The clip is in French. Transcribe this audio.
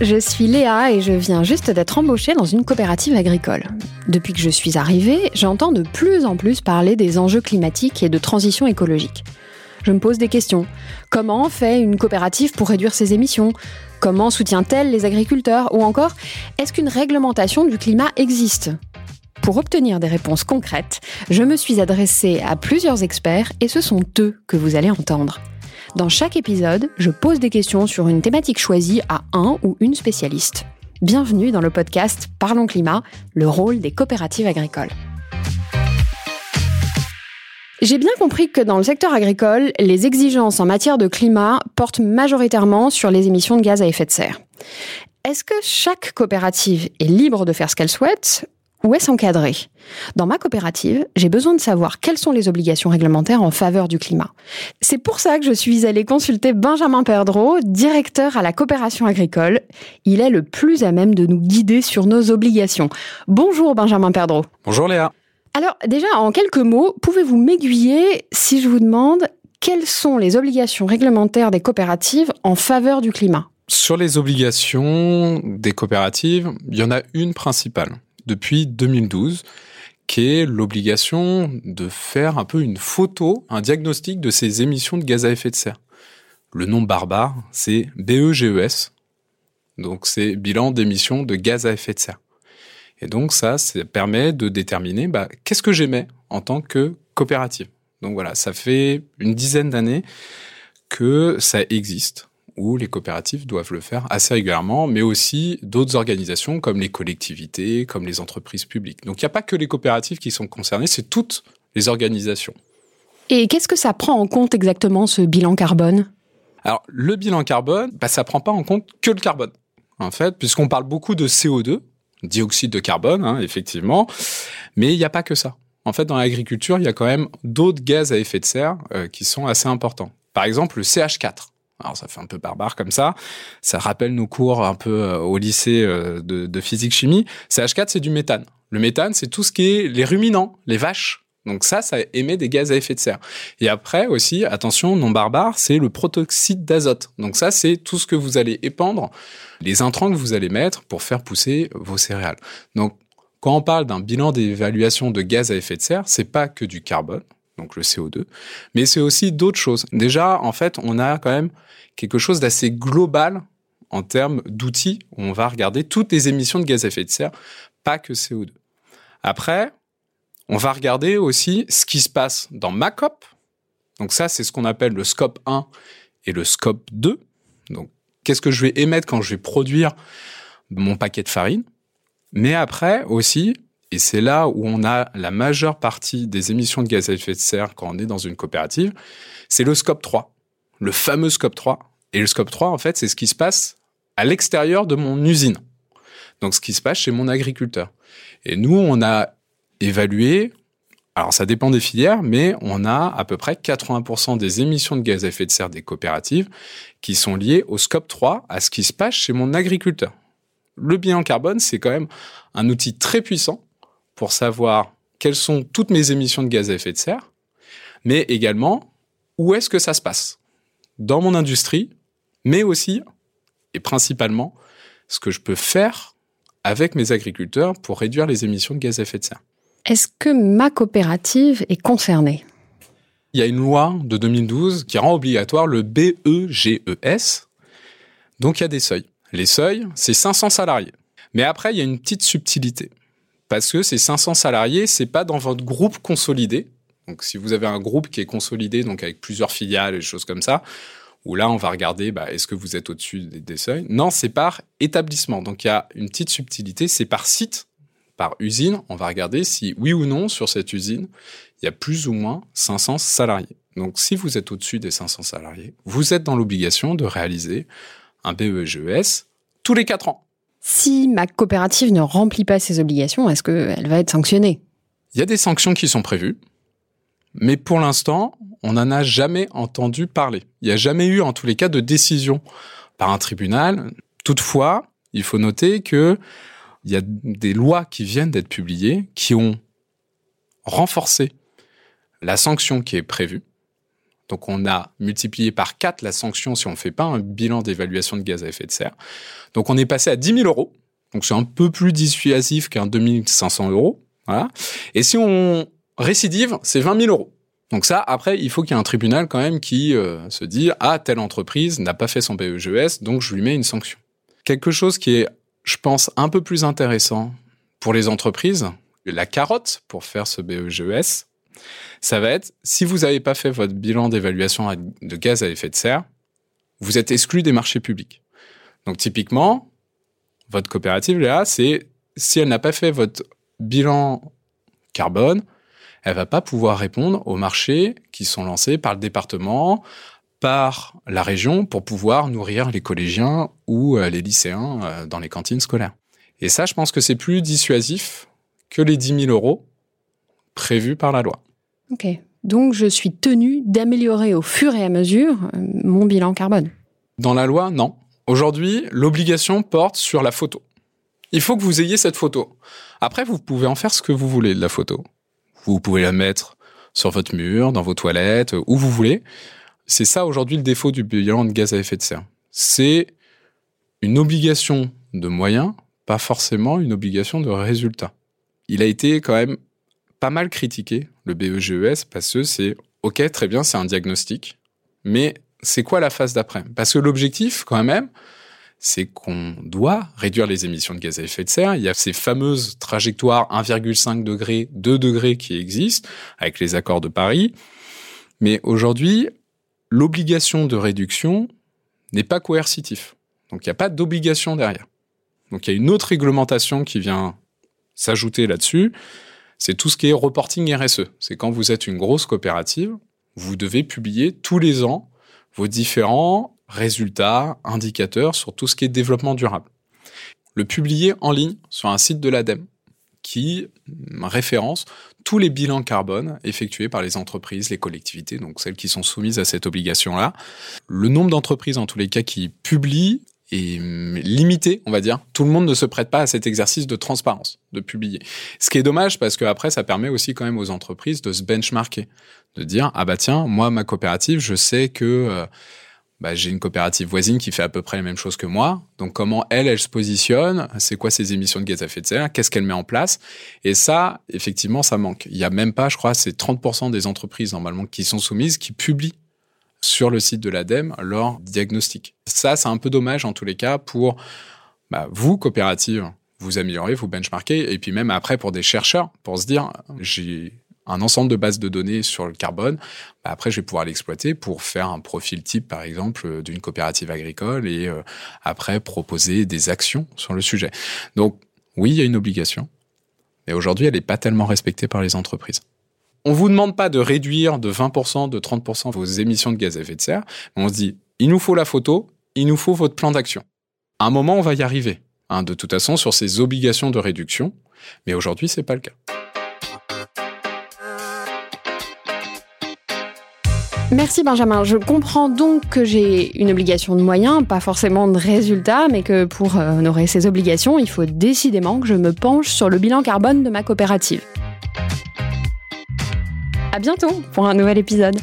je suis Léa et je viens juste d'être embauchée dans une coopérative agricole. Depuis que je suis arrivée, j'entends de plus en plus parler des enjeux climatiques et de transition écologique. Je me pose des questions. Comment fait une coopérative pour réduire ses émissions? Comment soutient-elle les agriculteurs? Ou encore, est-ce qu'une réglementation du climat existe? Pour obtenir des réponses concrètes, je me suis adressée à plusieurs experts et ce sont eux que vous allez entendre. Dans chaque épisode, je pose des questions sur une thématique choisie à un ou une spécialiste. Bienvenue dans le podcast Parlons Climat, le rôle des coopératives agricoles. J'ai bien compris que dans le secteur agricole, les exigences en matière de climat portent majoritairement sur les émissions de gaz à effet de serre. Est-ce que chaque coopérative est libre de faire ce qu'elle souhaite où est-ce encadré Dans ma coopérative, j'ai besoin de savoir quelles sont les obligations réglementaires en faveur du climat. C'est pour ça que je suis allée consulter Benjamin Perdreau, directeur à la coopération agricole. Il est le plus à même de nous guider sur nos obligations. Bonjour Benjamin Perdreau. Bonjour Léa. Alors déjà, en quelques mots, pouvez-vous m'aiguiller si je vous demande quelles sont les obligations réglementaires des coopératives en faveur du climat? Sur les obligations des coopératives, il y en a une principale depuis 2012, qui est l'obligation de faire un peu une photo, un diagnostic de ces émissions de gaz à effet de serre. Le nom barbare, c'est BEGES, donc c'est bilan d'émissions de gaz à effet de serre. Et donc ça, ça permet de déterminer bah, qu'est-ce que j'émets en tant que coopérative. Donc voilà, ça fait une dizaine d'années que ça existe où les coopératives doivent le faire assez régulièrement, mais aussi d'autres organisations comme les collectivités, comme les entreprises publiques. Donc il n'y a pas que les coopératives qui sont concernées, c'est toutes les organisations. Et qu'est-ce que ça prend en compte exactement ce bilan carbone? Alors le bilan carbone, bah, ça prend pas en compte que le carbone, en fait, puisqu'on parle beaucoup de CO2, dioxyde de carbone, hein, effectivement, mais il n'y a pas que ça. En fait, dans l'agriculture, il y a quand même d'autres gaz à effet de serre euh, qui sont assez importants. Par exemple, le CH4. Alors ça fait un peu barbare comme ça. Ça rappelle nos cours un peu euh, au lycée euh, de, physique-chimie. CH4, c'est du méthane. Le méthane, c'est tout ce qui est les ruminants, les vaches. Donc ça, ça émet des gaz à effet de serre. Et après aussi, attention, non barbare, c'est le protoxyde d'azote. Donc ça, c'est tout ce que vous allez épandre, les intrants que vous allez mettre pour faire pousser vos céréales. Donc quand on parle d'un bilan d'évaluation de gaz à effet de serre, c'est pas que du carbone, donc le CO2, mais c'est aussi d'autres choses. Déjà, en fait, on a quand même quelque chose d'assez global en termes d'outils. On va regarder toutes les émissions de gaz à effet de serre, pas que CO2. Après, on va regarder aussi ce qui se passe dans ma COP. Donc ça, c'est ce qu'on appelle le scope 1 et le scope 2. Donc, qu'est-ce que je vais émettre quand je vais produire mon paquet de farine? Mais après aussi, et c'est là où on a la majeure partie des émissions de gaz à effet de serre quand on est dans une coopérative, c'est le scope 3, le fameux scope 3, et le scope 3, en fait, c'est ce qui se passe à l'extérieur de mon usine. Donc, ce qui se passe chez mon agriculteur. Et nous, on a évalué, alors ça dépend des filières, mais on a à peu près 80% des émissions de gaz à effet de serre des coopératives qui sont liées au scope 3, à ce qui se passe chez mon agriculteur. Le bilan carbone, c'est quand même un outil très puissant pour savoir quelles sont toutes mes émissions de gaz à effet de serre, mais également où est-ce que ça se passe dans mon industrie mais aussi et principalement ce que je peux faire avec mes agriculteurs pour réduire les émissions de gaz à effet de serre. Est-ce que ma coopérative est concernée? Il y a une loi de 2012 qui rend obligatoire le BEGES. Donc il y a des seuils. Les seuils, c'est 500 salariés. Mais après, il y a une petite subtilité. Parce que ces 500 salariés, c'est pas dans votre groupe consolidé. Donc si vous avez un groupe qui est consolidé, donc avec plusieurs filiales et choses comme ça, où là, on va regarder, bah, est-ce que vous êtes au-dessus des, seuils? Non, c'est par établissement. Donc, il y a une petite subtilité, c'est par site, par usine. On va regarder si, oui ou non, sur cette usine, il y a plus ou moins 500 salariés. Donc, si vous êtes au-dessus des 500 salariés, vous êtes dans l'obligation de réaliser un BEGES tous les 4 ans. Si ma coopérative ne remplit pas ses obligations, est-ce qu'elle va être sanctionnée? Il y a des sanctions qui sont prévues. Mais pour l'instant, on n'en a jamais entendu parler. Il n'y a jamais eu, en tous les cas, de décision par un tribunal. Toutefois, il faut noter que il y a des lois qui viennent d'être publiées qui ont renforcé la sanction qui est prévue. Donc on a multiplié par 4 la sanction si on ne fait pas un bilan d'évaluation de gaz à effet de serre. Donc on est passé à 10 000 euros. Donc c'est un peu plus dissuasif qu'un 2500 euros. Voilà. Et si on récidive, c'est 20 000 euros. Donc ça, après, il faut qu'il y ait un tribunal quand même qui euh, se dit ah telle entreprise n'a pas fait son BEGES, donc je lui mets une sanction. Quelque chose qui est, je pense, un peu plus intéressant pour les entreprises, la carotte pour faire ce BEGES, ça va être si vous n'avez pas fait votre bilan d'évaluation de gaz à effet de serre, vous êtes exclu des marchés publics. Donc typiquement, votre coopérative là, c'est si elle n'a pas fait votre bilan carbone, elle va pas pouvoir répondre aux marchés qui sont lancés par le département, par la région pour pouvoir nourrir les collégiens ou euh, les lycéens euh, dans les cantines scolaires. Et ça, je pense que c'est plus dissuasif que les 10 000 euros prévus par la loi. Ok. Donc, je suis tenu d'améliorer au fur et à mesure euh, mon bilan carbone. Dans la loi, non. Aujourd'hui, l'obligation porte sur la photo. Il faut que vous ayez cette photo. Après, vous pouvez en faire ce que vous voulez de la photo. Vous pouvez la mettre sur votre mur, dans vos toilettes, où vous voulez. C'est ça aujourd'hui le défaut du bilan de gaz à effet de serre. C'est une obligation de moyens, pas forcément une obligation de résultat. Il a été quand même pas mal critiqué, le BEGES, parce que c'est, ok, très bien, c'est un diagnostic, mais c'est quoi la phase d'après? Parce que l'objectif, quand même, c'est qu'on doit réduire les émissions de gaz à effet de serre. Il y a ces fameuses trajectoires 1,5 degré, 2 degrés qui existent avec les accords de Paris. Mais aujourd'hui, l'obligation de réduction n'est pas coercitif. Donc il n'y a pas d'obligation derrière. Donc il y a une autre réglementation qui vient s'ajouter là-dessus. C'est tout ce qui est reporting RSE. C'est quand vous êtes une grosse coopérative, vous devez publier tous les ans vos différents résultats, indicateurs sur tout ce qui est développement durable. Le publier en ligne sur un site de l'ADEME qui référence tous les bilans carbone effectués par les entreprises, les collectivités, donc celles qui sont soumises à cette obligation-là. Le nombre d'entreprises, en tous les cas, qui publient est limité, on va dire. Tout le monde ne se prête pas à cet exercice de transparence, de publier. Ce qui est dommage parce que après, ça permet aussi quand même aux entreprises de se benchmarker, de dire ah bah tiens, moi ma coopérative, je sais que euh, bah, j'ai une coopérative voisine qui fait à peu près la même chose que moi. Donc comment elle, elle se positionne, c'est quoi ses émissions de gaz à effet de serre, qu'est-ce qu'elle met en place. Et ça, effectivement, ça manque. Il y a même pas, je crois, c'est 30% des entreprises normalement qui sont soumises qui publient sur le site de l'ADEME leur diagnostic. Ça, c'est un peu dommage en tous les cas pour bah, vous, coopérative, vous améliorer, vous benchmarker, et puis même après pour des chercheurs, pour se dire, j'ai un ensemble de bases de données sur le carbone. Bah, après, je vais pouvoir l'exploiter pour faire un profil type, par exemple, d'une coopérative agricole et euh, après proposer des actions sur le sujet. Donc, oui, il y a une obligation, mais aujourd'hui, elle n'est pas tellement respectée par les entreprises. On vous demande pas de réduire de 20%, de 30% vos émissions de gaz à effet de serre, on se dit, il nous faut la photo, il nous faut votre plan d'action. À un moment, on va y arriver. Hein, de toute façon, sur ces obligations de réduction, mais aujourd'hui, c'est pas le cas. Merci Benjamin. Je comprends donc que j'ai une obligation de moyens, pas forcément de résultats, mais que pour euh, honorer ces obligations, il faut décidément que je me penche sur le bilan carbone de ma coopérative. À bientôt pour un nouvel épisode.